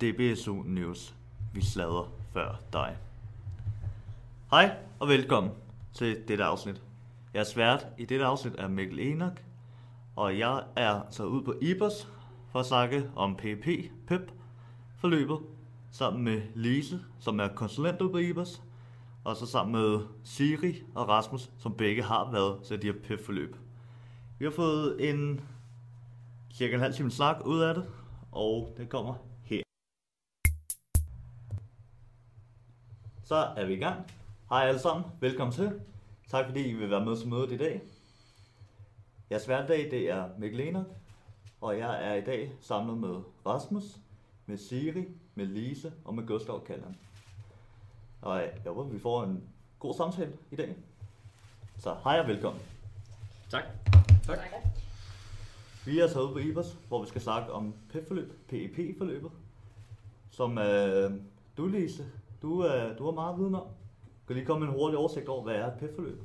DBSU News. Vi slader før dig. Hej og velkommen til dette afsnit. Jeg er svært i dette afsnit er Mikkel Enoch, og jeg er så ud på IBOS for at snakke om PP, PEP, forløbet, sammen med Lise, som er konsulent ude på IBOS, og så sammen med Siri og Rasmus, som begge har været til de her PEP-forløb. Vi har fået en cirka en halv time snak ud af det, og det kommer Så er vi i gang. Hej alle sammen, velkommen til. Tak fordi I vil være med til mødet i dag. Jeres hverdag det er Mikkel Enoch, og jeg er i dag samlet med Rasmus, med Siri, med Lise og med Gustav Kalland. Og jeg håber, vi får en god samtale i dag. Så hej og velkommen. Tak. Tak. Vi er taget på IBOS, hvor vi skal snakke om PEP-forløb, PEP-forløbet, som øh, du, Lise, du, øh, du har meget viden om. Kan lige komme med en hurtig oversigt over, hvad er et PEP-forløb?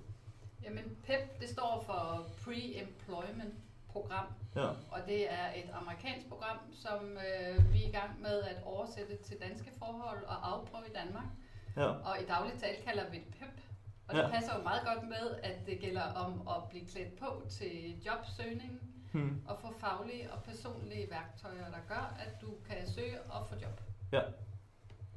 Jamen PEP, det står for Pre-Employment Program, Ja, og det er et amerikansk program, som øh, vi er i gang med at oversætte til danske forhold og afprøve i Danmark. ja, Og i daglig tale kalder vi det PEP. Og det Ja. passer jo meget godt med, at det gælder om at blive klædt på til jobsøgning hmm. og få faglige og personlige værktøjer, der gør, at du kan søge og få job. ja.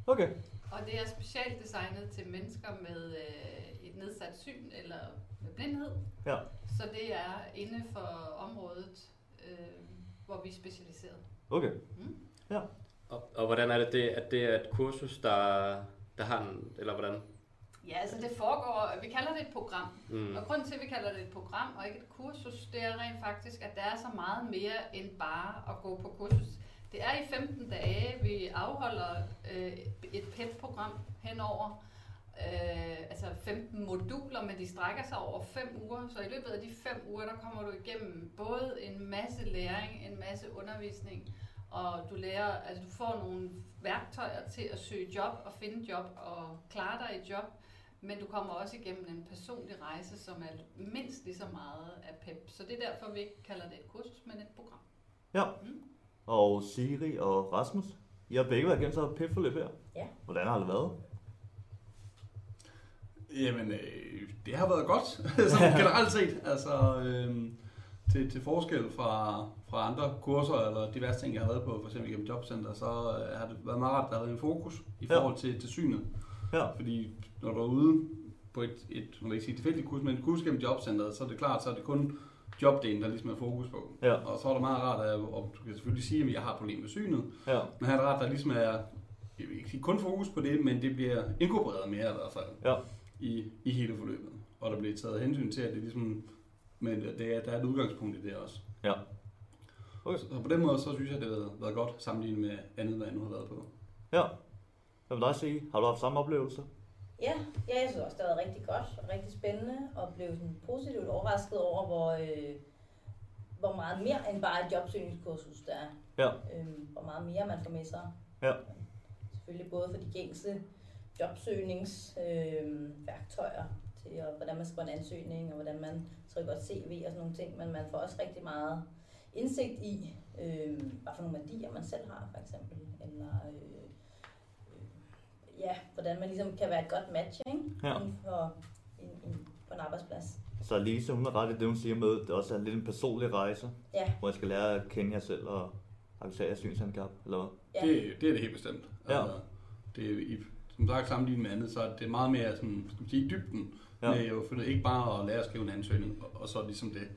Okay, Og det er specielt designet til mennesker med øh, et nedsat syn eller med blindhed. ja, Så det er inde for området, øh, hvor vi er specialiseret. okay. Mm. Ja, Og, og hvordan er det, det, at det er et kursus, der, der har en, eller hvordan? Ja, altså det foregår, vi kalder det et program. Mm. Og grunden til, at vi kalder det et program og ikke et kursus, det er rent faktisk, at der er så meget mere end bare at gå på kursus. Det er i 15 dage, vi afholder øh, et PEP-program henover. Øh, altså 15 moduler, men de strækker sig over 5 uger. Så i løbet af de 5 uger, der kommer du igennem både en masse læring, en masse undervisning, og du lærer, altså du får nogle værktøjer til at søge job og finde job og klare dig i job. Men du kommer også igennem en personlig rejse, som er mindst lige så meget af PEP. Så det er derfor, vi ikke kalder det et kursus, men et program. ja. Mm. Og Siri og Rasmus, I har begge været igennem så et PEP-forløb her. Ja. Hvordan har det været? Jamen, øh, det har været godt, sådan generelt set. Altså, øh, til, til forskel fra, fra andre kurser eller diverse ting, jeg har været på, for eksempel gennem Jobcenter, så øh, har det været meget rart, at der har været en fokus i Ja. forhold til, til synet. Ja, Fordi når du er ude på et, et vil jeg ikke sige tilfældigt kurs, men et kurs gennem Jobcenteret, så er det klart, så er det kun jobdelen, der ligesom er fokus på. Ja. Og så er det meget rart, at og du kan selvfølgelig sige, at jeg har et problem med synet, ja, men her er det rart, der ligesom er, jeg vil ikke sige kun fokus på det, men det bliver inkorporeret mere i hvert fald ja, i, i hele forløbet. Og der bliver taget hensyn til, at det ligesom, men det er, der er et udgangspunkt i det også. ja. Okay. Så på den måde, så synes jeg, det har været, været godt sammenlignet med andet, hvad jeg nu har været på. Ja. Hvad vil dig sige? Har du haft samme oplevelse? Ja, ja, jeg synes også, det har været rigtig godt og rigtig spændende, og blev sådan positivt overrasket over, hvor, øh, hvor meget mere end bare et jobsøgningskursus der er. Ja. Øhm, hvor meget mere man får med sig. Ja. Selvfølgelig både for de gængse jobsøgningsværktøjer øh, til, og hvordan man skriver en ansøgning, og hvordan man trykker et CV og sådan nogle ting, men man får også rigtig meget indsigt i, øh, hvad for nogle værdier man selv har, for eksempel, eller øh, ja, hvordan man ligesom kan være et godt match ikke? Ja. inden for en, en, på en arbejdsplads. Så Lise, hun har ret i det, hun siger med, at det også er lidt en personlig rejse, Ja, hvor jeg skal lære at kende jer selv og acceptere jeres synshandicap, eller hvad? ja. Det, det er det helt bestemt. Ja. Altså, det er, i, som sagt, sammenlignet med andet, så er det meget mere sådan, skal man sige, dybden. Ja. Ja. Med jo fundet ikke bare at lære at skrive en ansøgning, og, og så ligesom det.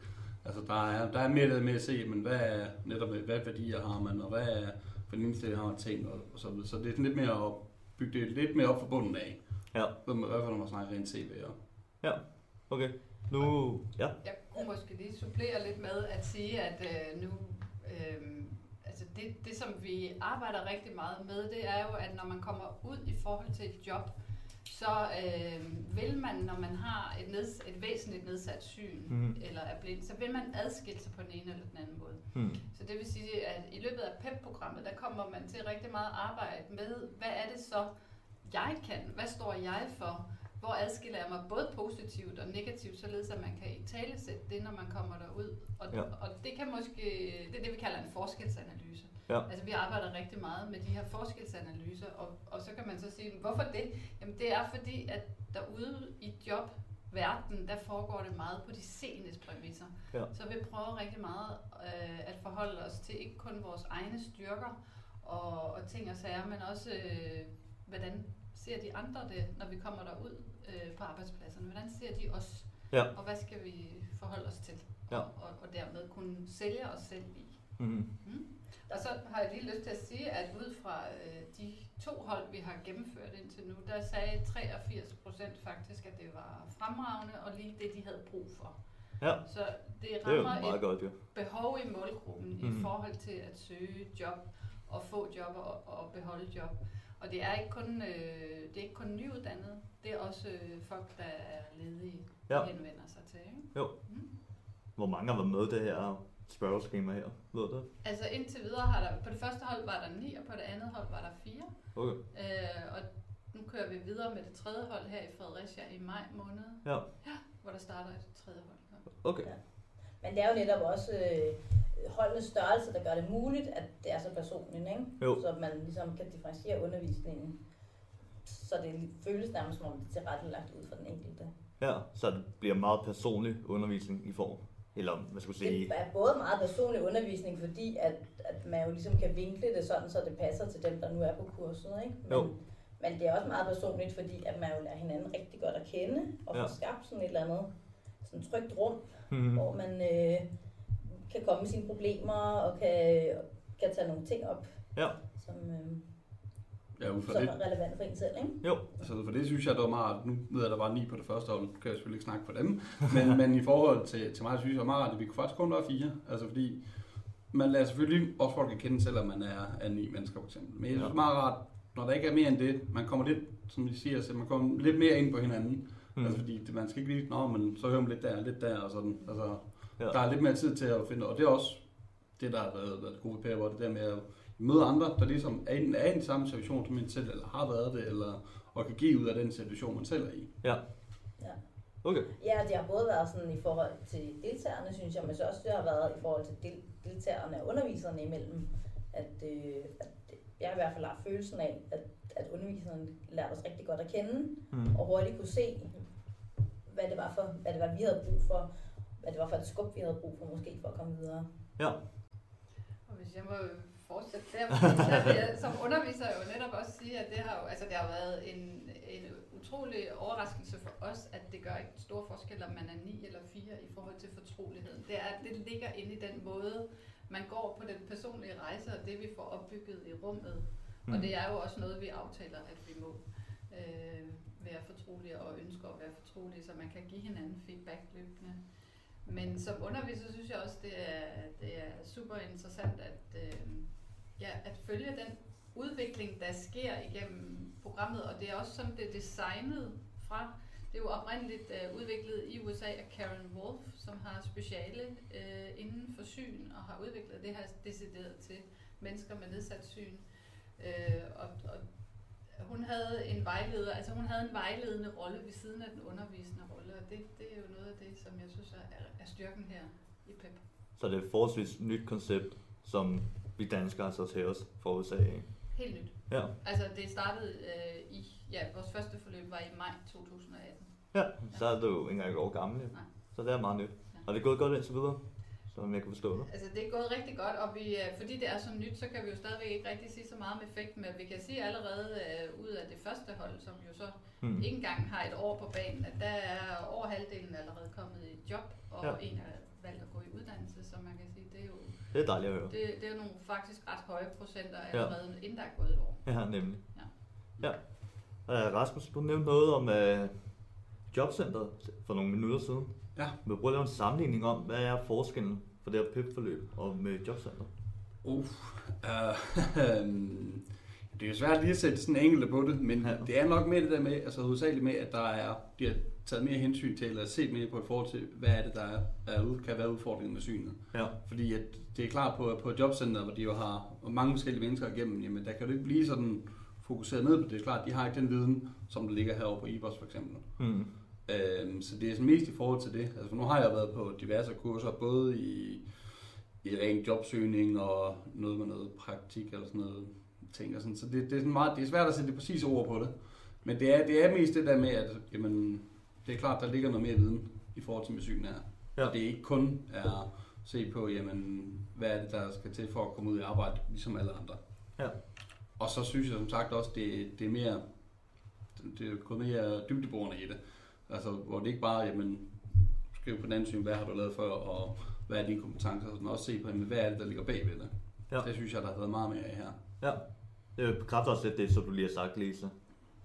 Altså, der er, der er mere med at se, men hvad er netop, hvad værdier har man, og hvad er for den indstilling har man tænkt, og, og så videre. Så det er sådan lidt mere at bygge det lidt mere op for bunden af. Ja. I hvert fald, når man snakker rent CV. Og, Ja, okay. Nu, ja, Jeg kunne måske lige supplere lidt med at sige, at øh, nu, øh, altså det, det som vi arbejder rigtig meget med, det er jo, at når man kommer ud i forhold til et job, så øh, vil man, når man har et, neds, et væsentligt nedsat syn mm. eller er blind, så vil man adskille sig på den ene eller den anden måde. hmm. Så det vil sige, at i løbet af PEP-programmet, der kommer man til rigtig meget arbejde med, hvad er det så, jeg kan? Hvad står jeg for? Hvor adskiller jeg mig både positivt og negativt, således at man kan i tale sætte det, når man kommer derud. Og, ja. og det kan måske, det er det, vi kalder en forskelsanalyse. Ja. Altså vi arbejder rigtig meget med de her forskelsanalyser, og, og så kan man så sige, hvorfor det? Jamen det er fordi, at derude i jobverdenen, der foregår det meget på de senes præmisser. Ja. Så vi prøver rigtig meget øh, at forholde os til ikke kun vores egne styrker og, og ting og sager, men også øh, hvordan ser de andre det, når vi kommer derud øh, på arbejdspladserne? Hvordan ser de os? Ja. Og hvad skal vi forholde os til? Ja. Og, og, og dermed kunne sælge os selv i. Mm. Og så har jeg lige lyst til at sige, at ud fra øh, de to hold, vi har gennemført indtil nu, der sagde 83 procent faktisk, at det var fremragende og lige det, de havde brug for. Ja, Så det det er jo rammer meget et godt jo. behov i målgruppen mm. Mhm. i forhold til at søge job og få job og, og beholde job. Og det er ikke kun, øh, det er ikke kun nyuddannede, det er også øh, folk, der er ledige, Ja. ja. henvender sig til. Ikke? Hvor mange har været med det her spørgeskema her? Ved du det? Altså indtil videre har der, på det første hold var der ni, og på det andet hold var der fire. Okay. Øh, og nu kører vi videre med det tredje hold her i Fredericia i maj måned, Ja. hvor der starter et tredje hold. Okay. Men det er jo netop også øh, holdenes størrelse, der gør det muligt, at det er så personligt, ikke? Jo. Så man ligesom kan differentiere undervisningen, så det føles nærmest som om det er tilrettelagt ud for den enkelte. Ja, så det bliver meget personlig undervisning i form. Eller skal jeg sige? Det er både meget personlig undervisning, fordi at, at man jo ligesom kan vinkle det sådan, så det passer til dem, der nu er på kurset, ikke? Men, Jo. men det er også meget personligt, fordi at man jo lærer hinanden rigtig godt at kende, og Ja. får skabt sådan et eller andet sådan et trygt rum, Mhm. hvor man øh, kan komme med sine problemer og kan, kan tage nogle ting op, Ja. som, øh, Ja, ud fra som det, er relevant for en selv. Ikke? Jo. altså, ud fra det synes jeg, det var meget, nu ved jeg, der var ni på det første hold, kan jeg selvfølgelig ikke snakke for dem, men, men i forhold til, til mig, synes jeg det var meget rart, at vi kunne faktisk kun være fire, altså fordi man lærer selvfølgelig også folk at kende, selvom man er, er ni mennesker for eksempel. Men jeg synes Ja. det er meget rart, når der ikke er mere end det, man kommer lidt, som de siger, så man kommer lidt mere ind på hinanden. Mm. Altså fordi det, man skal ikke lige, nå, men så hører man lidt der, lidt der og sådan. Altså, Ja. der er lidt mere tid til at finde, og det er også det, der har været, været det gode ved hvor det der med at møde andre, der ligesom er, i- er i den samme situation som en selv, eller har været det, eller og kan give ud af den situation, man selv er i. Ja. Ja. Okay. Ja, det har både været sådan i forhold til deltagerne, synes jeg, men så også det har været i forhold til del, deltagerne og underviserne imellem. At, øh, at jeg i hvert fald har følelsen af, at, at underviserne lærte os rigtig godt at kende, Mm. og hurtigt kunne se, hvad det var for, hvad det var, vi havde brug for, hvad det var for et skub, vi havde brug for måske for at komme videre. Ja. Hvis jeg må fortsætte der, der vil jeg som underviser jo netop også sige, at det har, jo, altså det har været en, en utrolig overraskelse for os, at det gør ikke stor forskel, om man er 9 eller 4 i forhold til fortroligheden. Det, er, det ligger inde i den måde, man går på den personlige rejse, og det vi får opbygget i rummet. Mm. Og det er jo også noget, vi aftaler, at vi må øh, være fortrolige og ønsker at være fortrolige, så man kan give hinanden feedback løbende. Men som underviser synes jeg også, det er, det er super interessant at, øh, ja, at følge den udvikling, der sker igennem programmet, og det er også sådan, det er designet fra. Det er jo oprindeligt øh, udviklet i USA af Karen Wolf, som har speciale øh, inden for syn og har udviklet det her decideret til mennesker med nedsat syn. Øh, og, og hun havde en vejleder, altså hun havde en vejledende rolle ved siden af den undervisende rolle, og det, det er jo noget af det, som jeg synes er, er styrken her i PEP. Så det er et forholdsvis nyt koncept, som vi danskere så til os fra USA. Ikke? Helt nyt. Ja. Altså det startede øh, i, ja, vores første forløb var i maj 2018. Ja, så er du ikke engang et år gammel. Nej. Så det er meget nyt. Ja. Og det er gået godt indtil videre, som jeg kan forstå det. Altså det er gået rigtig godt, og vi, øh, fordi det er så nyt, så kan vi jo stadigvæk ikke rigtig sige så meget om effekten, men vi kan sige allerede øh, ud af det første hold, som jo så Hmm. ikke engang har et år på banen, at der er over halvdelen allerede kommet i job, og Ja. en er valgt at gå i uddannelse, så man kan sige, det er jo Det er dejligt at høre. det, det er jo nogle faktisk ret høje procenter allerede, ja. inden der er gået et år. Ja, nemlig. Ja. Ja. Uh, Rasmus, du nævnte noget om uh, jobcentret for nogle minutter siden. Ja. Du prøve at lave en sammenligning om, hvad er forskellen for det her PIP-forløb og med jobcentret? Uh, uh, det er jo svært lige at sætte sådan enkelte på det, men Ja. det er nok med det der med, altså hovedsageligt med, at der er, de har taget mere hensyn til, eller set mere på i forhold til, hvad er det, der er, er kan være udfordringen med synet. Ja. Fordi at det er klart på, på jobcenter, hvor de jo har mange forskellige mennesker igennem, jamen der kan du ikke blive sådan fokuseret ned på det. Det er klart, de har ikke den viden, som der ligger herovre på IBOS for eksempel. Hmm. Øhm, så det er sådan mest i forhold til det. Altså, for nu har jeg været på diverse kurser, både i, i ren jobsøgning og noget med noget praktik eller sådan noget ting. Og sådan. Så det, det, er sådan meget, det er svært at sætte det præcise ord på det. Men det er, det er mest det der med, at jamen, det er klart, der ligger noget mere viden i forhold til med syn her. Ja. Og det er ikke kun er at se på, jamen, hvad er det, der skal til for at komme ud i arbejde, ligesom alle andre. Ja. Og så synes jeg som sagt også, det, det er mere, det er gået mere dybdeborende i det. Altså, hvor det ikke bare, jamen, skriv på den anden syn, hvad har du lavet før, og hvad er dine kompetencer, og sådan også se på, jamen, hvad er det, der ligger bagved det. Ja. Det synes jeg, der har været meget mere af her. Ja. Det bekræfter også lidt det, som du lige har sagt, Lise.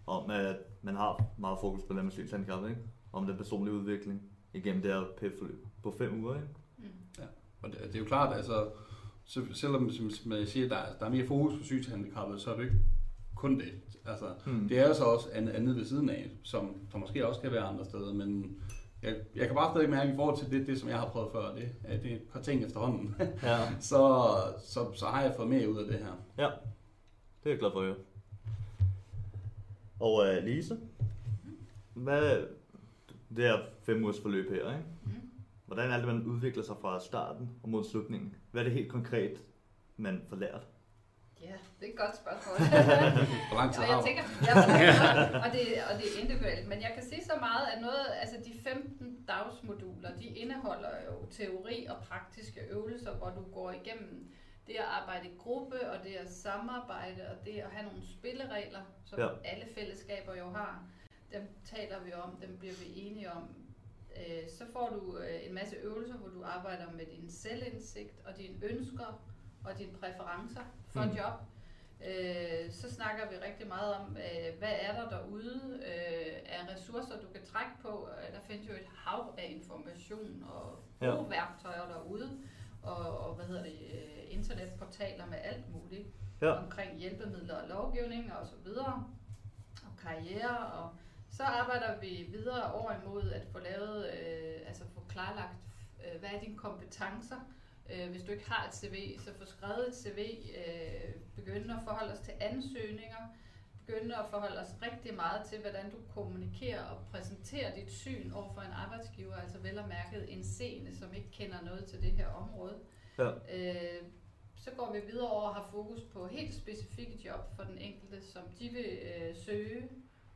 Om at man har meget fokus på det med synshandicap, ikke? Om den personlige udvikling igennem det her PEP-forløb på fem uger, ikke? Mm. Og det, det er jo klart, altså, så, selvom som, som jeg siger, der, er- der er mere fokus på synshandicappet, så er det jo ikke kun det. Altså, Mm. det er jo så også andet, andet ved siden af, som der måske også kan være andre steder, men jeg, jeg kan bare stadig mærke i forhold til det, det som jeg har prøvet før, det, er- det er et par ting efterhånden, Ja, så, så, så har jeg fået mere ud af det her. ja. Det er jeg glad for at høre. Og uh, Lise, hvad det her fem ugers forløb her, ikke? Mm. Hvordan er det, man udvikler sig fra starten og mod slutningen? Hvad er det helt konkret, man får lært? Ja, det er et godt spørgsmål. Hvor lang tid Og har jeg tænker, ja, og, det, og det er individuelt, men jeg kan sige så meget, at noget, altså de 15 dagsmoduler, de indeholder jo teori og praktiske øvelser, hvor du går igennem det at arbejde i gruppe, og det at samarbejde, og det at have nogle spilleregler, som Ja. ja. alle fællesskaber jo har. Dem taler vi om, dem bliver vi enige om. Øh, Så får du øh, en masse øvelser, hvor du arbejder med din selvindsigt og dine ønsker og dine præferencer for Mm. et job. Øh, så snakker vi rigtig meget om, øh, hvad er der derude øh, af ressourcer, du kan trække på. Øh, Der findes jo et hav af information og Ja. gode værktøjer derude, og, og hvad hedder det, øh, internetportaler med alt muligt Ja. omkring hjælpemidler og lovgivning og så videre, og karriere, og så arbejder vi videre over imod at få lavet, øh, altså få klarlagt, øh, hvad er dine kompetencer, øh, hvis du ikke har et CV, så få skrevet et CV, øh, begynde at forholde os til ansøgninger, begynde at forholde os rigtig meget til, hvordan du kommunikerer og præsenterer dit syn over for en arbejdsgiver, altså vel og mærket en seende, som ikke kender noget til det her område. Ja. Øh, så går vi videre over og har fokus på helt specifikke job for den enkelte, som de vil øh, søge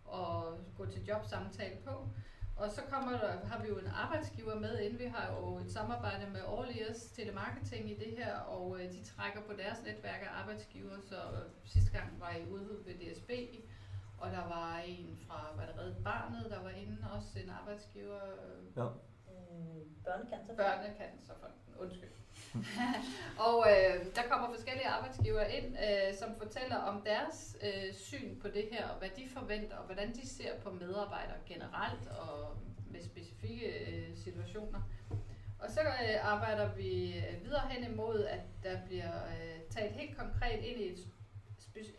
og gå til jobsamtale på. Og så kommer der, har vi jo en arbejdsgiver med ind. Vi har jo et samarbejde med Orlias Telemarketing i det her, og øh, de trækker på deres netværk af arbejdsgiver. Så øh, sidste gang var I ude ved DSB, og der var en fra, hvad der reddet barnet, der var inde, også en arbejdsgiver. øh, Ja. Øh, børnecancer. Børnecancerfonden, undskyld. og øh, der kommer forskellige arbejdsgivere ind, øh, som fortæller om deres øh, syn på det her, og hvad de forventer, og hvordan de ser på medarbejdere generelt, og med specifikke øh, situationer. Og så øh, arbejder vi øh, videre hen imod, at der bliver øh, talt helt konkret ind i et,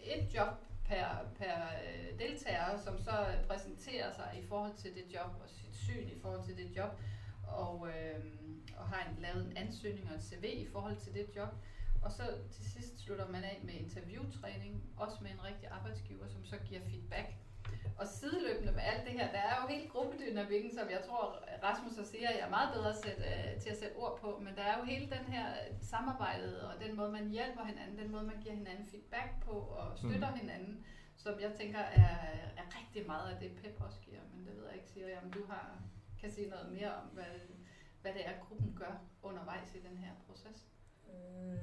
et job per, per øh, deltager, som så øh, præsenterer sig i forhold til det job, og sit syn i forhold til det job, og, øh, og har en, lavet en ansøgning og et CV i forhold til det job. Og så til sidst slutter man af med interviewtræning, også med en rigtig arbejdsgiver, som så giver feedback. Og sideløbende med alt det her, der er jo hele gruppedynamikken, som jeg tror, Rasmus og siger, jeg er meget bedre at sætte, øh, til at sætte ord på, men der er jo hele den her samarbejdet, og den måde, man hjælper hinanden, den måde, man giver hinanden feedback på, og støtter mm. hinanden, som jeg tænker er, er rigtig meget af det, PEP også giver. Men det ved jeg ikke, siger jeg, om du har, kan sige noget mere om, hvad, hvad det er, gruppen gør undervejs i den her proces.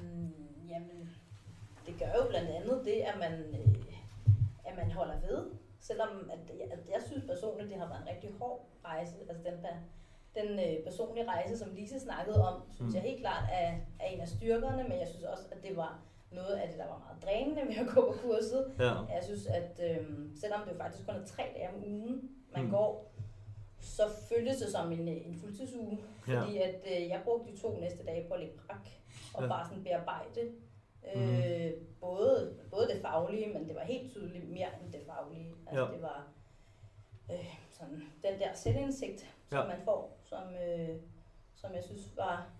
Mm, jamen, det gør jo blandt andet det, at man, øh, at man holder ved. Selvom at jeg, at jeg synes personligt, det har været en rigtig hård rejse. Altså den, der, den øh, personlige rejse, som Lise snakkede om, synes Mm. jeg helt klart er, er en af styrkerne, men jeg synes også, at det var noget af det, der var meget drænende ved at gå på kurset. Ja. Jeg synes, at øh, selvom det jo faktisk kun er tre dage om ugen, man mm. går, så føltes det som en, øh, en fuldtidsuge. Ja. Fordi at øh, jeg brugte de to næste dage på at lægge brak og Ja. ja. bare sådan bearbejde. Øh, både, både det faglige, men det var helt tydeligt mere end det faglige. Altså Ja. det var øh, sådan den der selvindsigt, som Ja. man får, som, øh, som jeg synes var,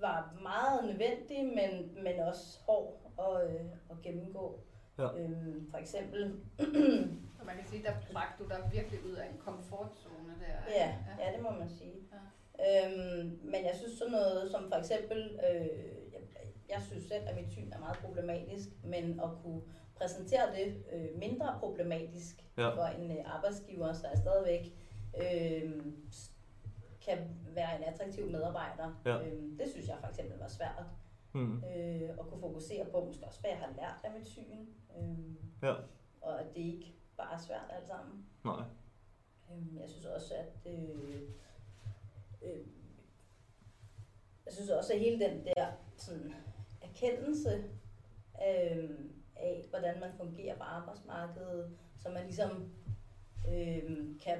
var meget nødvendig, men, men også hård at, øh, at gennemgå. Ja. Øhm, for eksempel, Og man kan sige, der trak du dig virkelig ud af en komfortzone der. ikke? ja, ja, det må man sige. Ja. Øhm, men jeg synes sådan noget som for eksempel, øh, jeg, jeg synes selv, at mit syn er meget problematisk, men at kunne præsentere det øh, mindre problematisk Ja. for en øh, arbejdsgiver, så jeg stadigvæk øh, kan være en attraktiv medarbejder. Ja. Øhm, det synes jeg for eksempel var svært Mm. øh, at kunne fokusere på, måske også hvad jeg har lært af mit syn. Øhm, Ja. Og at det ikke bare er svært alt sammen. Nej. Øhm, Jeg synes også, at øh, øh, jeg synes også, at hele den der sådan, erkendelse øh, af, hvordan man fungerer på arbejdsmarkedet, så man ligesom øh, kan,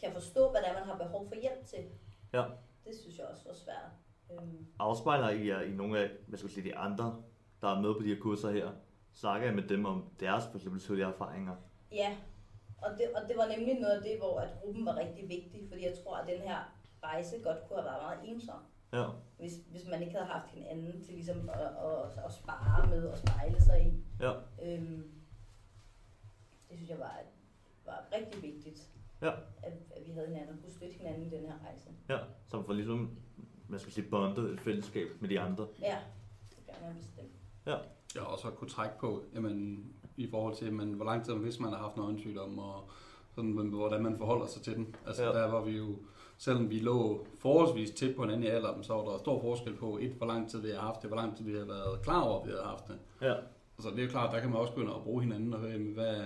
kan forstå, hvad det er, man har behov for hjælp til. Ja. Det synes jeg også var svært. Øhm, Afspejler I jer i nogle af, hvad skal jeg sige, de andre, der er med på de her kurser her? Snakker jeg med dem om deres for eksempel tidligere erfaringer? Ja, og det, og det var nemlig noget af det, hvor at gruppen var rigtig vigtig, fordi jeg tror, at den her rejse godt kunne have været meget ensom, Ja. hvis, hvis man ikke havde haft hinanden til ligesom at, at, at spare med og spejle sig i. Ja. Øhm, det synes jeg var, var rigtig vigtigt, Ja. at, at vi havde hinanden og kunne støtte hinanden i den her rejse. Ja, som for ligesom, hvad skal sige, bondet et fællesskab med de andre. Ja, det gør man bestemt. Jeg har også kunne trække på, jamen, i forhold til, jamen, hvor lang tid hvis man har haft en øjensygdom, og sådan, men hvordan man forholder sig til den. Altså Ja. ja. der var vi jo, selvom vi lå forholdsvis tæt på hinanden i alderen, så var der stor forskel på, et, hvor lang tid vi har haft det, hvor lang tid vi har været klar over, at vi havde haft det. Ja. Altså det er jo klart, der kan man også begynde at bruge hinanden og høre, jamen, hvad,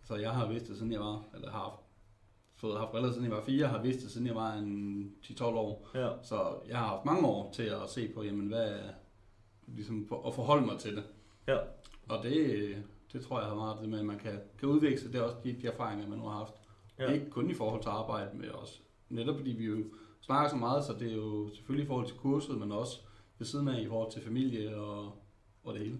altså jeg har vidst det, siden jeg var, eller har haft, fået haft briller, siden jeg var fire, har vidst det, siden jeg var en 10-12 år. Ja. Så jeg har haft mange år til at se på, jamen hvad, ligesom at forholde mig til det. Ja. Og det, det tror jeg har meget det med, at man kan, kan udveksle, det er også de, de erfaringer, man nu har haft. Ja. Ja. Ikke kun i forhold til arbejde, men også netop fordi vi jo snakker så meget, så det er jo selvfølgelig i forhold til kurset, men også ved siden af i forhold til familie og, og det hele.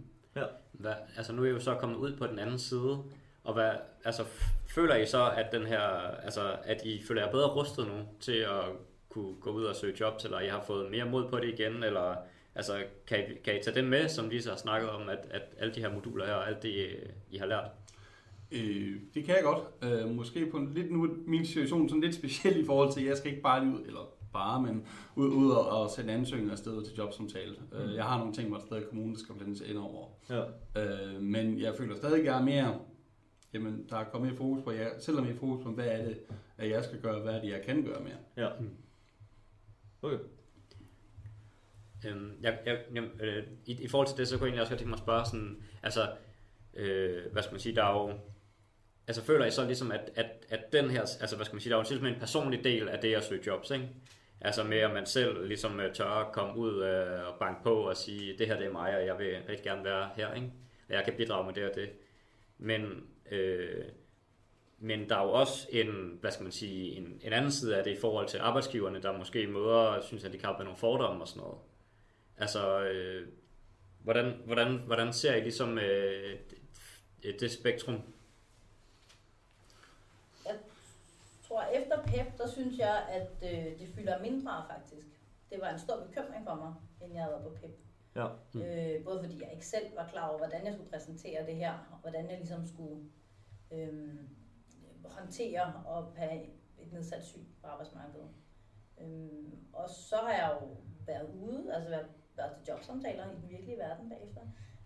Hvad, altså nu er I jo så kommet ud på den anden side, og hvad, altså, føler I så, at den her, altså, at I føler jer bedre rustet nu til at kunne gå ud og søge jobs, eller I har fået mere mod på det igen, eller altså, kan I, kan I tage dem med, som Lisa har snakket om, at, at alle de her moduler her, og alt det, I har lært? Øh, det kan jeg godt. Øh, måske på en lidt nu min situation sådan lidt speciel i forhold til, at jeg skal ikke bare lige ud, eller bare, men ud, ud og, og sende ansøgninger afsted til jobsamtale. Mm. Øh, jeg har nogle ting, hvor der stadig kommunen, der skal blandes ind over. Ja. Øh, men jeg føler stadig, at jeg er mere, jamen der er kommet mere fokus på, jeg, selvom jeg er fokus på, hvad er det, at jeg skal gøre, hvad er det, jeg kan gøre mere. Ja. Okay. Øhm, jeg, jeg, jeg, øh, i, I forhold til det, så kunne jeg egentlig også godt tænke mig at spørge sådan, altså, øh, hvad skal man sige, der er jo, altså føler I så ligesom, at, at, at den her, altså hvad skal man sige, der er jo ligesom en personlig del af det at søge jobs, ikke? Altså med, at man selv ligesom øh, tør at komme ud øh, og banke på og sige, det her det er mig, og jeg vil rigtig gerne være her, ikke? Og jeg kan bidrage med det og det. Men, øh, men der er jo også en, hvad skal man sige, en, en anden side af det i forhold til arbejdsgiverne, der måske møder, synes jeg, de kan nogle fordomme og sådan noget. Altså, øh, hvordan, hvordan, hvordan ser I ligesom øh, det, det spektrum? Jeg tror, at efter PEP, der synes jeg, at øh, det fylder mindre faktisk. Det var en stor bekymring for mig, inden jeg havde været på PEP. Ja. Mm. Øh, både fordi jeg ikke selv var klar over, hvordan jeg skulle præsentere det her, og hvordan jeg ligesom skulle øh, håndtere og have et nedsat syn på arbejdsmarkedet. Øh, og så har jeg jo været ude, altså været, været til jobsamtaler i den virkelige verden bagefter,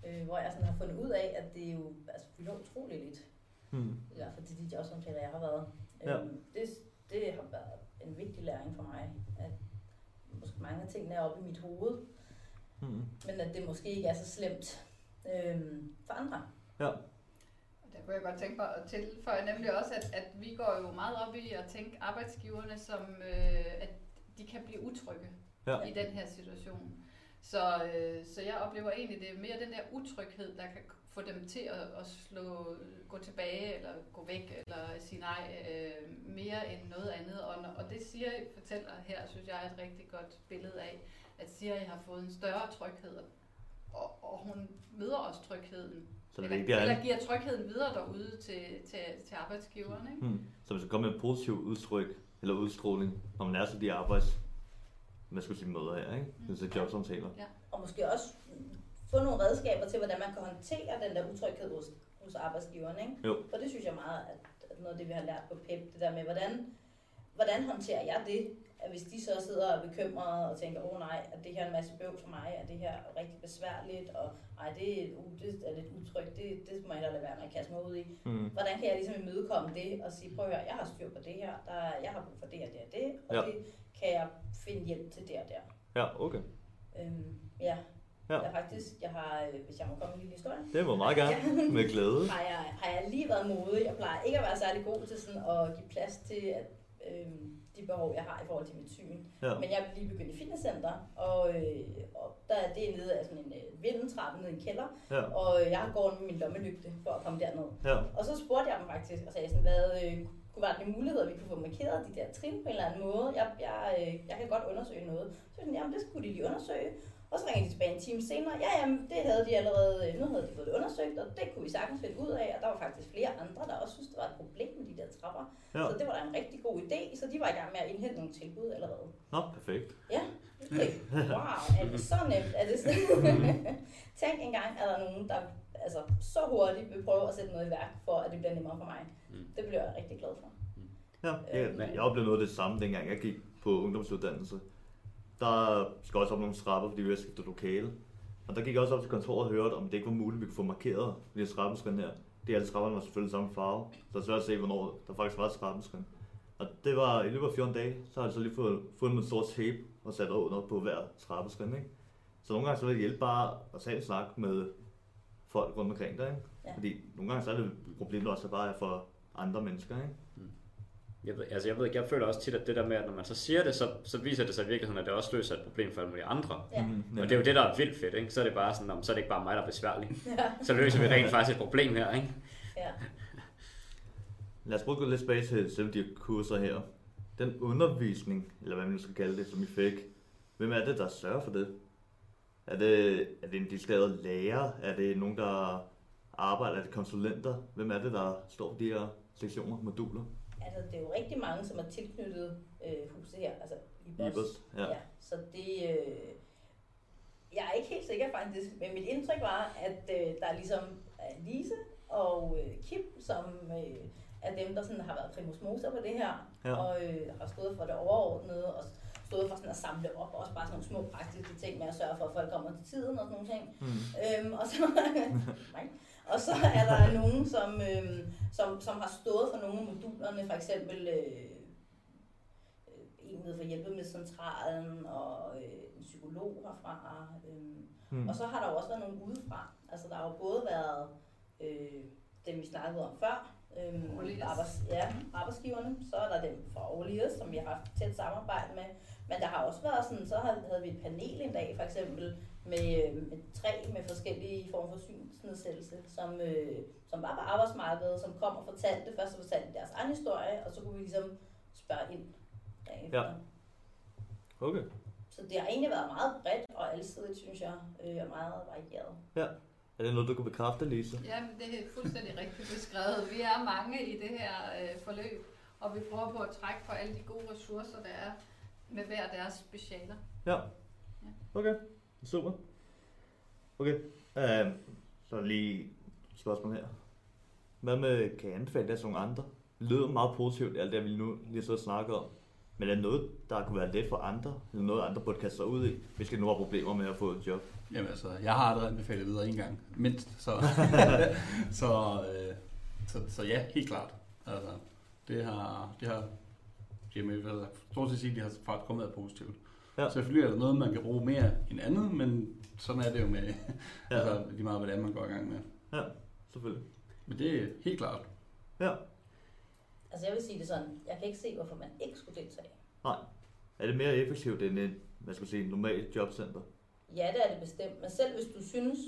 øh, hvor jeg sådan har fundet ud af, at det jo altså, fylder utroligt lidt Hmm. i hvert fald til de jobsamtaler, jeg har været. Ja. Øhm, det, det har været en vigtig læring for mig, at måske mange af tingene er oppe i mit hoved, Hmm. men at det måske ikke er så slemt øhm, for andre. Og Der kunne jeg godt tænke mig at tilføje nemlig også, at, at vi går jo meget op i at tænke arbejdsgiverne som, øh, at de kan blive utrygge Ja. i den her situation. Så, øh, så jeg oplever egentlig, det er mere den der utryghed, der kan få dem til at, at slå, gå tilbage, eller gå væk, eller sige nej, øh, mere end noget andet. Og, og det siger fortæller her, synes jeg er et rigtig godt billede af, at Siri har fået en større tryghed, og, og hun møder også trygheden. Så det eller, vigtige er, eller giver trygheden videre derude til, til, til arbejdsgiveren. Ikke? hmm. så hvis der kommer en positiv udtryk, eller udstråling, når man er til de arbejds, hvad skal jeg sige, møder her, ikke? Mm. Er jobsamtaler. Og måske også få nogle redskaber til, hvordan man kan håndtere den der utryghed hos, hos arbejdsgiveren. Ikke? Jo. For det synes jeg meget, at, at noget af det, vi har lært på PEP, det der med, hvordan, hvordan håndterer jeg det? At hvis de så sidder og er bekymrede og tænker, åh oh, nej, at det her er en masse bøv for mig, at det her er rigtig besværligt, og ej, det, er, uh, det er lidt utrygt, det, det må jeg hellere lade være med at kaste mig ud i. Mm. Hvordan kan jeg ligesom imødekomme det og sige, prøv at høre, jeg har styr på det her, der, jeg har brug for det og det og det, og Ja. det kan jeg finde hjælp til det og der. Ja, okay. Øhm, ja. Ja. Jeg faktisk, jeg har, øh, hvis jeg må komme med en lille historie, Det må meget gerne. Med glæde. har jeg, har jeg lige været modig. Jeg plejer ikke at være særlig god til sådan at give plads til at, øhm, de behov, jeg har i forhold til mit syn. Ja. Men jeg er lige begyndt i fitnesscenter, og, øh, og der er det nede af sådan en øh, vindeltrappe nede i en kælder, Ja. og øh, jeg har gået med min lommelygte for at komme derned. Ja. Og så spurgte jeg dem faktisk, og sagde sådan, hvad øh, kunne være en mulighed, at vi kunne få markeret de der trin på en eller anden måde. Jeg, jeg, øh, jeg kan godt undersøge noget. Så sådan, jamen det skulle de lige undersøge. Og så ringede de tilbage en time senere. Ja, jamen det havde de allerede, øh, nu havde de fået det undersøgt, og det kunne vi sagtens finde ud af. Og der var faktisk flere andre, der også syntes, det var et problem med de der trapper. Ja. Så det var da en rigtig god idé, så de var i gang med at indhente nogle tilbud allerede. Nå, perfekt. Ja, okay. Wow, er det så nemt? Er det så... Tænk engang, er der nogen, der altså, så hurtigt vil prøve at sætte noget i værk, for at det bliver nemmere for mig. Mm. Det bliver jeg rigtig glad for. Ja, Øh, jeg, jeg oplevede noget af det samme, dengang jeg gik på ungdomsuddannelse. Der skal også op nogle trapper, fordi vi havde skiftet lokale. Og der gik jeg også op til kontoret og hørte, om det ikke var muligt, at vi kunne få markeret her trappeskrin her. Det alle trapperne var selvfølgelig samme farve, så det er svært at se, hvornår der faktisk var trappeskrin. Og det var i løbet af 14 dage, så har jeg så lige fået fundet en stor tape og sat under på hver trappeskrin, ikke? Så nogle gange så vil det hjælpe bare at tage en snak med folk rundt omkring dig, ikke? Ja. Fordi nogle gange så er det et problem, der også bare for andre mennesker, ikke? Jeg ved, altså jeg ved ikke, jeg føler også tit, at det der med, at når man så siger det, så, så viser det sig i virkeligheden, at det også løser et problem for alle mulige andre. Ja. Mhm, Og det er jo det, der er vildt fedt, ikke? Så er det bare sådan, "Nå, så er det ikke bare mig, der er besværlig. Ja. Så løser vi rent faktisk et problem her, ikke? ja. Lad os prøve at gå lidt tilbage til selve de her kurser her. Den undervisning, eller hvad man nu skal kalde det, som I fik, hvem er det, der sørger for det? Er det, er det en decideret lærer? Er det nogen, der arbejder? Er det konsulenter? Hvem er det, der står for de her sektioner, moduler? Altså, det er jo rigtig mange, som er tilknyttet øh, huset her, altså i Bos. Ibers, ja. ja. Så det... Øh, jeg er ikke helt sikker faktisk, men mit indtryk var, at øh, der er ligesom er Lise og øh, Kim, som øh, er dem, der sådan har været primus motor på det her, Ja. og øh, har stået for det overordnede, og stået for sådan at samle op, også bare sådan nogle små praktiske ting med at sørge for, at folk kommer til tiden og sådan nogle ting. Mm. Øhm, og, så. og så er der nogen, som, øhm, som, som har stået for nogle af modulerne, for eksempel øh, øh, en nede for hjælpemiddelcentralen og øh, en psykolog herfra. Øhm, Mm. og så har der jo også været nogle udefra. Altså der har jo både været øh, dem, vi snakkede om før, øhm, arbejds, ja, arbejdsgiverne. Så er der dem fra Orleans, som vi har haft tæt samarbejde med. Men der har også været sådan, så havde havde vi et panel en dag for eksempel, med, øh, med tre med forskellige former for synsnedsættelse, som, øh, som var på arbejdsmarkedet, som kom og fortalte, først så fortalte de deres egen historie, og så kunne vi ligesom spørge ind bagefter. Ja. Okay. Så det har egentlig været meget bredt og alsidigt, synes jeg, øh, og meget varieret. Er det noget, du kan bekræfte, Lise? Ja, men det er fuldstændig rigtigt beskrevet. Vi er mange i det her øh, forløb, og vi prøver på at trække på alle de gode ressourcer, der er med hver deres specialer. Ja. Okay, super. Okay, uh, så lige et spørgsmål her. Hvad med, kan I anbefale det til nogle andre? Det lyder meget positivt, alt det vi nu lige så snakket om. Men er det noget, der kunne være let for andre? Eller noget, andre burde kaste sig ud i, hvis de nu har problemer med at få et job? Jamen altså, jeg har aldrig anbefalet videre en gang, mindst. Så, så, øh, så, så ja, helt klart. Altså, det har, det har Jimmy stort set sige, de har faktisk kommet af positivt. Ja. Selvfølgelig er der noget, man kan bruge mere end andet, men sådan er det jo med Ja. altså, lige meget, hvad det er, man går i gang med. Ja, selvfølgelig. Men det er helt klart. Ja. Altså jeg vil sige det sådan, jeg kan ikke se, hvorfor man ikke skulle deltage. Er det mere effektivt end et, hvad skal jeg sige, normalt jobcenter? Ja, det er det bestemt. Men selv hvis du synes,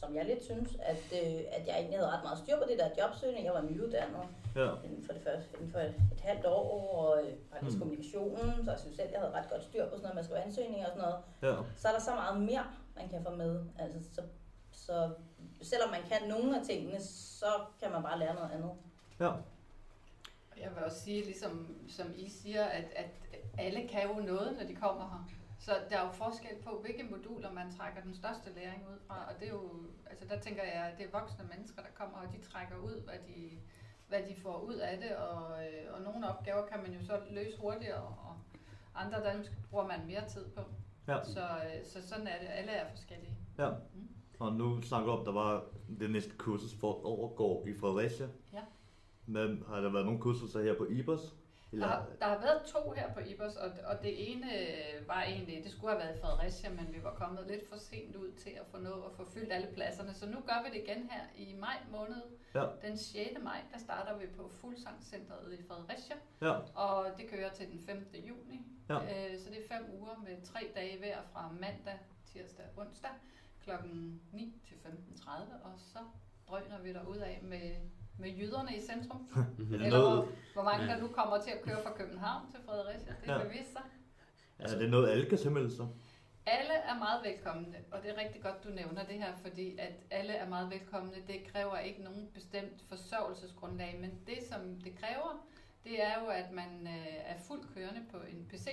som jeg lidt synes, at, øh, at jeg egentlig havde ret meget styr på det der jobsøgning, jeg var nyuddannet Ja. inden for det første, inden for et, halvt år, og øh, faktisk Mm. mm. kommunikationen, så jeg synes selv, jeg havde ret godt styr på sådan noget med at skrive ansøgninger og sådan noget. Ja. Så er der så meget mere, man kan få med. Altså, så, så selvom man kan nogle af tingene, så kan man bare lære noget andet. Ja. Jeg vil også sige, ligesom som I siger, at, at alle kan jo noget, når de kommer her. Så der er jo forskel på, hvilke moduler man trækker den største læring ud fra. Og det er jo, altså der tænker jeg, at det er voksne mennesker, der kommer, og de trækker ud, hvad de, hvad de får ud af det, og, øh, og nogle opgaver kan man jo så løse hurtigere, og andre dem bruger man mere tid på. Ja. Så, øh, så sådan er det. Alle er forskellige. Ja. Mm. Og nu snakker du om, der var det næste kursus for et år går i Fredericia. Ja. Men har der været nogle kurser her på IBOS? Der, har, der har været to her på IBOS, og, og det ene øh, var egentlig, det skulle have været Fredericia, men vi var kommet lidt for sent ud til at få noget at få fyldt alle pladserne. Så nu gør vi det igen her i maj måned. Ja. Den 6. maj, der starter vi på Fuglsangcenteret i Fredericia, Ja. og det kører til den 5. juni. Ja. Øh, så det er fem uger med tre dage hver fra mandag, tirsdag og onsdag klokken 9 til 15.30, og så drøner vi derud af med, med jyderne i centrum. Er det Eller noget, hvor, hvor mange der nu kommer til at køre fra København til Fredericia. Det Ja. vil vise sig. er det noget, alle kan tilmelde sig? Alle er meget velkomne, og det er rigtig godt, du nævner det her, fordi at alle er meget velkomne. Det kræver ikke nogen bestemt forsørgelsesgrundlag, men det, som det kræver, det er jo, at man øh, er fuldt kørende på en PC.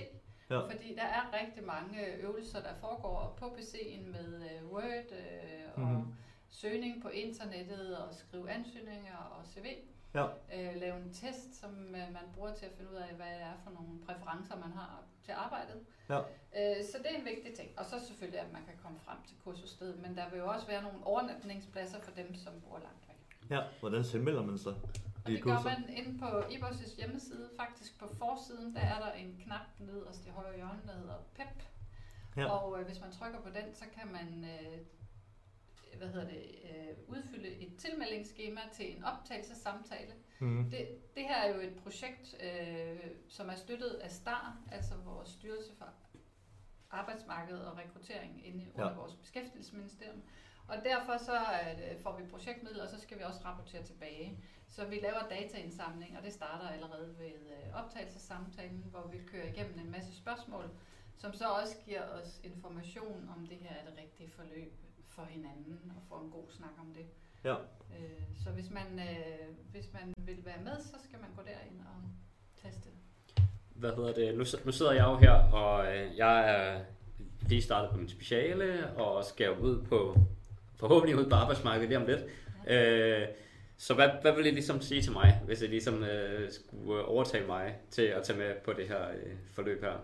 Ja. Fordi der er rigtig mange øvelser, der foregår på PC'en med øh, Word øh, og Mhm. Søgning på internettet og skrive ansøgninger og CV. Ja. Øh, lave en test, som øh, man bruger til at finde ud af, hvad det er for nogle præferencer, man har til arbejdet. Ja. Øh, så det er en vigtig ting. Og så selvfølgelig, at man kan komme frem til kursusstedet. Men der vil jo også være nogle overnatningspladser for dem, som bor langt væk. Ja, hvordan tilmelder man sig? Og det gør man inde på IBOS' hjemmeside. Faktisk på forsiden, der er der en knap nederst i højre hjørne, der hedder PEP. Ja. Og øh, hvis man trykker på den, så kan man øh, hvad hedder det, øh, udfylde et tilmeldingsskema til en optagelsessamtale. Mm. Det, det her er jo et projekt, øh, som er støttet af STAR, altså vores styrelse for arbejdsmarked og rekruttering inde under Ja. vores beskæftigelsesministerium. Og derfor så det, får vi projektmidler, og så skal vi også rapportere tilbage. Så vi laver dataindsamling, og det starter allerede ved øh, optagelsessamtalen, hvor vi kører igennem en masse spørgsmål, som så også giver os information om det her er det rigtige forløb for hinanden, og får en god snak om det. Ja. Øh, så hvis man, øh, hvis man vil være med, så skal man gå derind og teste. Hvad hedder det? Nu, nu sidder jeg jo her, og øh, jeg er lige startet på min speciale, og skal ud på, forhåbentlig ud på arbejdsmarkedet lige om lidt. Øh, så hvad, hvad vil I ligesom sige til mig, hvis I ligesom øh, skulle overtage mig til at tage med på det her øh, forløb her?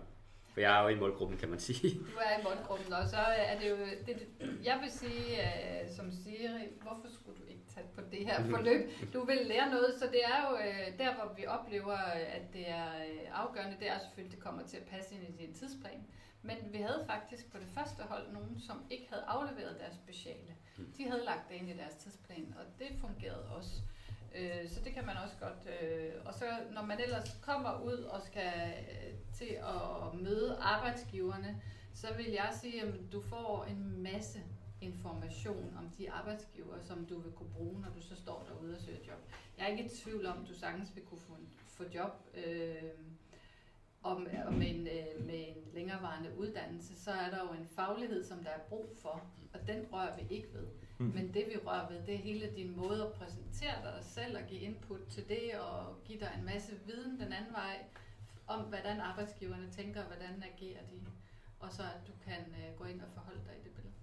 For jeg er jo i målgruppen, kan man sige. Du er i målgruppen, og så er det jo... Det, jeg vil sige, øh, som Siri, hvorfor skulle du ikke tage på det her Mhm. forløb? Du vil lære noget, så det er jo øh, der, hvor vi oplever, at det er øh, afgørende. Det er selvfølgelig, det kommer til at passe ind i din tidsplan. Men vi havde faktisk på det første hold nogen, som ikke havde afleveret deres speciale. De havde lagt det ind i deres tidsplan, og det fungerede også. Øh, Øh, så det kan man også godt. øh, Og så når man ellers kommer ud og skal øh, til at møde arbejdsgiverne, så vil jeg sige, at du får en masse information om de arbejdsgiver, som du vil kunne bruge, når du så står derude og søger job. Jeg er ikke i tvivl om, at du sagtens vil kunne få, få job øh, om, og med, en, øh, med en længerevarende uddannelse, så er der jo en faglighed, som der er brug for, og den rører vi ikke ved. Mm. Men det vi rører ved, det er hele din måde at præsentere dig selv og give input til det, og give dig en masse viden den anden vej, om hvordan arbejdsgiverne tænker, og hvordan agerer de, og så at du kan øh, gå ind og forholde dig i det billede.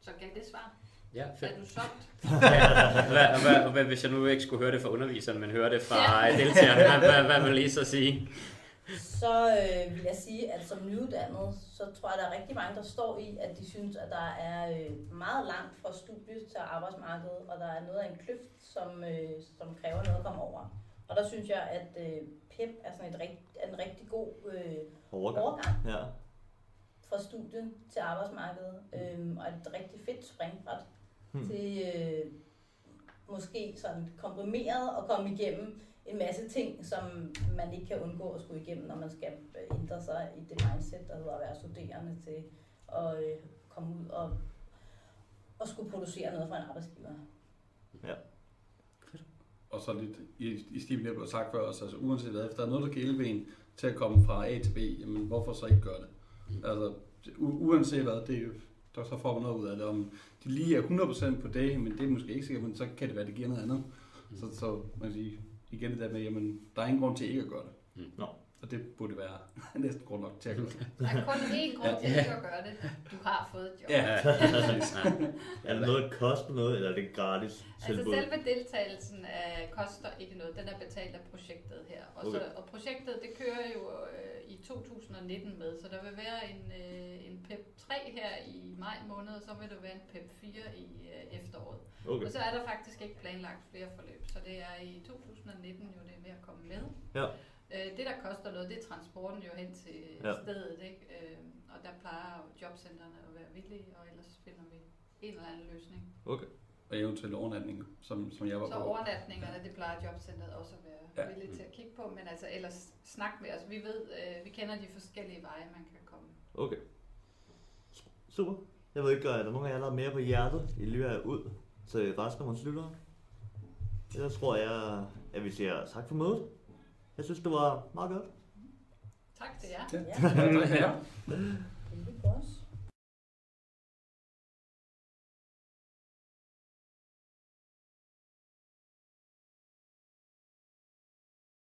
Så gav det svar. Ja, fedt. Er du solgt? hvad, hvad, hvad, hvis jeg nu ikke skulle høre det fra underviseren, men høre det fra ja. deltagerne, hvad, hvad, hvad vil I så sige? Så øh, vil jeg sige, at som nyuddannet, så tror jeg, der er rigtig mange, der står i, at de synes, at der er øh, meget langt fra studiet til arbejdsmarkedet, og der er noget af en kløft, som, øh, som kræver noget at komme over. Og der synes jeg, at øh, PEP er sådan et rigt, en rigtig god øh, Overgang. overgang Ja. fra studiet til arbejdsmarkedet, øh, og et rigtig fedt springbræt Hmm. til øh, måske sådan komprimeret at komme igennem en masse ting, som man ikke kan undgå at skulle igennem, når man skal øh, ændre sig i det mindset, der hedder at være studerende til at øh, komme ud og, og skulle producere noget for en arbejdsgiver. Og så lidt i, i stil med det, du har sagt før også, altså uanset hvad, hvis der er noget, der kan hjælpe en til at komme fra A til B, jamen hvorfor så ikke gøre det? Altså, u- uanset hvad, det er jo, der så får man noget ud af det. Om de lige er 100% på det, men det er måske ikke sikkert, men så kan det være, det giver noget andet. Så, så man kan sige, igen det der med, jamen, der er ingen grund til ikke at gøre det. Nå, Og det burde være næsten grund nok til at gøre. Der er kun én grund til ikke at gøre det. Du har fået et job. Ja, præcis. Er det noget, der koster noget, eller er det gratis Altså tilbud? selve deltagelsen er, koster ikke noget. Den er betalt af projektet her. Og, så, Okay. og projektet det kører jo øh, 2019 med, så der vil være en, øh, en PEP 3 her i maj måned, og så vil der være en PEP 4 i øh, efteråret. Okay. Og så er der faktisk ikke planlagt flere forløb, så det er i 2019 jo det er ved at komme med. Ja. Øh, det, der koster noget, det er transporten jo hen til Ja. stedet, ikke? Øh, og der plejer jo jobcentrene at være villige, og ellers finder vi en eller anden løsning. Okay. Og eventuelt overnatning, som, som jeg var Så på. overnatningerne, det plejer jobcentret også at være Ja. villige til at kigge på, men altså ellers snak med os. Vi ved, øh, vi kender de forskellige veje, man kan komme. Okay. Super. Jeg ved ikke, er der nogen af jer, der er mere på hjertet, I lige er ud til resten af vores lyttere? Ellers tror jeg, at vi siger tak for mødet. Jeg synes, det var meget godt. Tak til jer. Ja, Ja, ja, tak, os.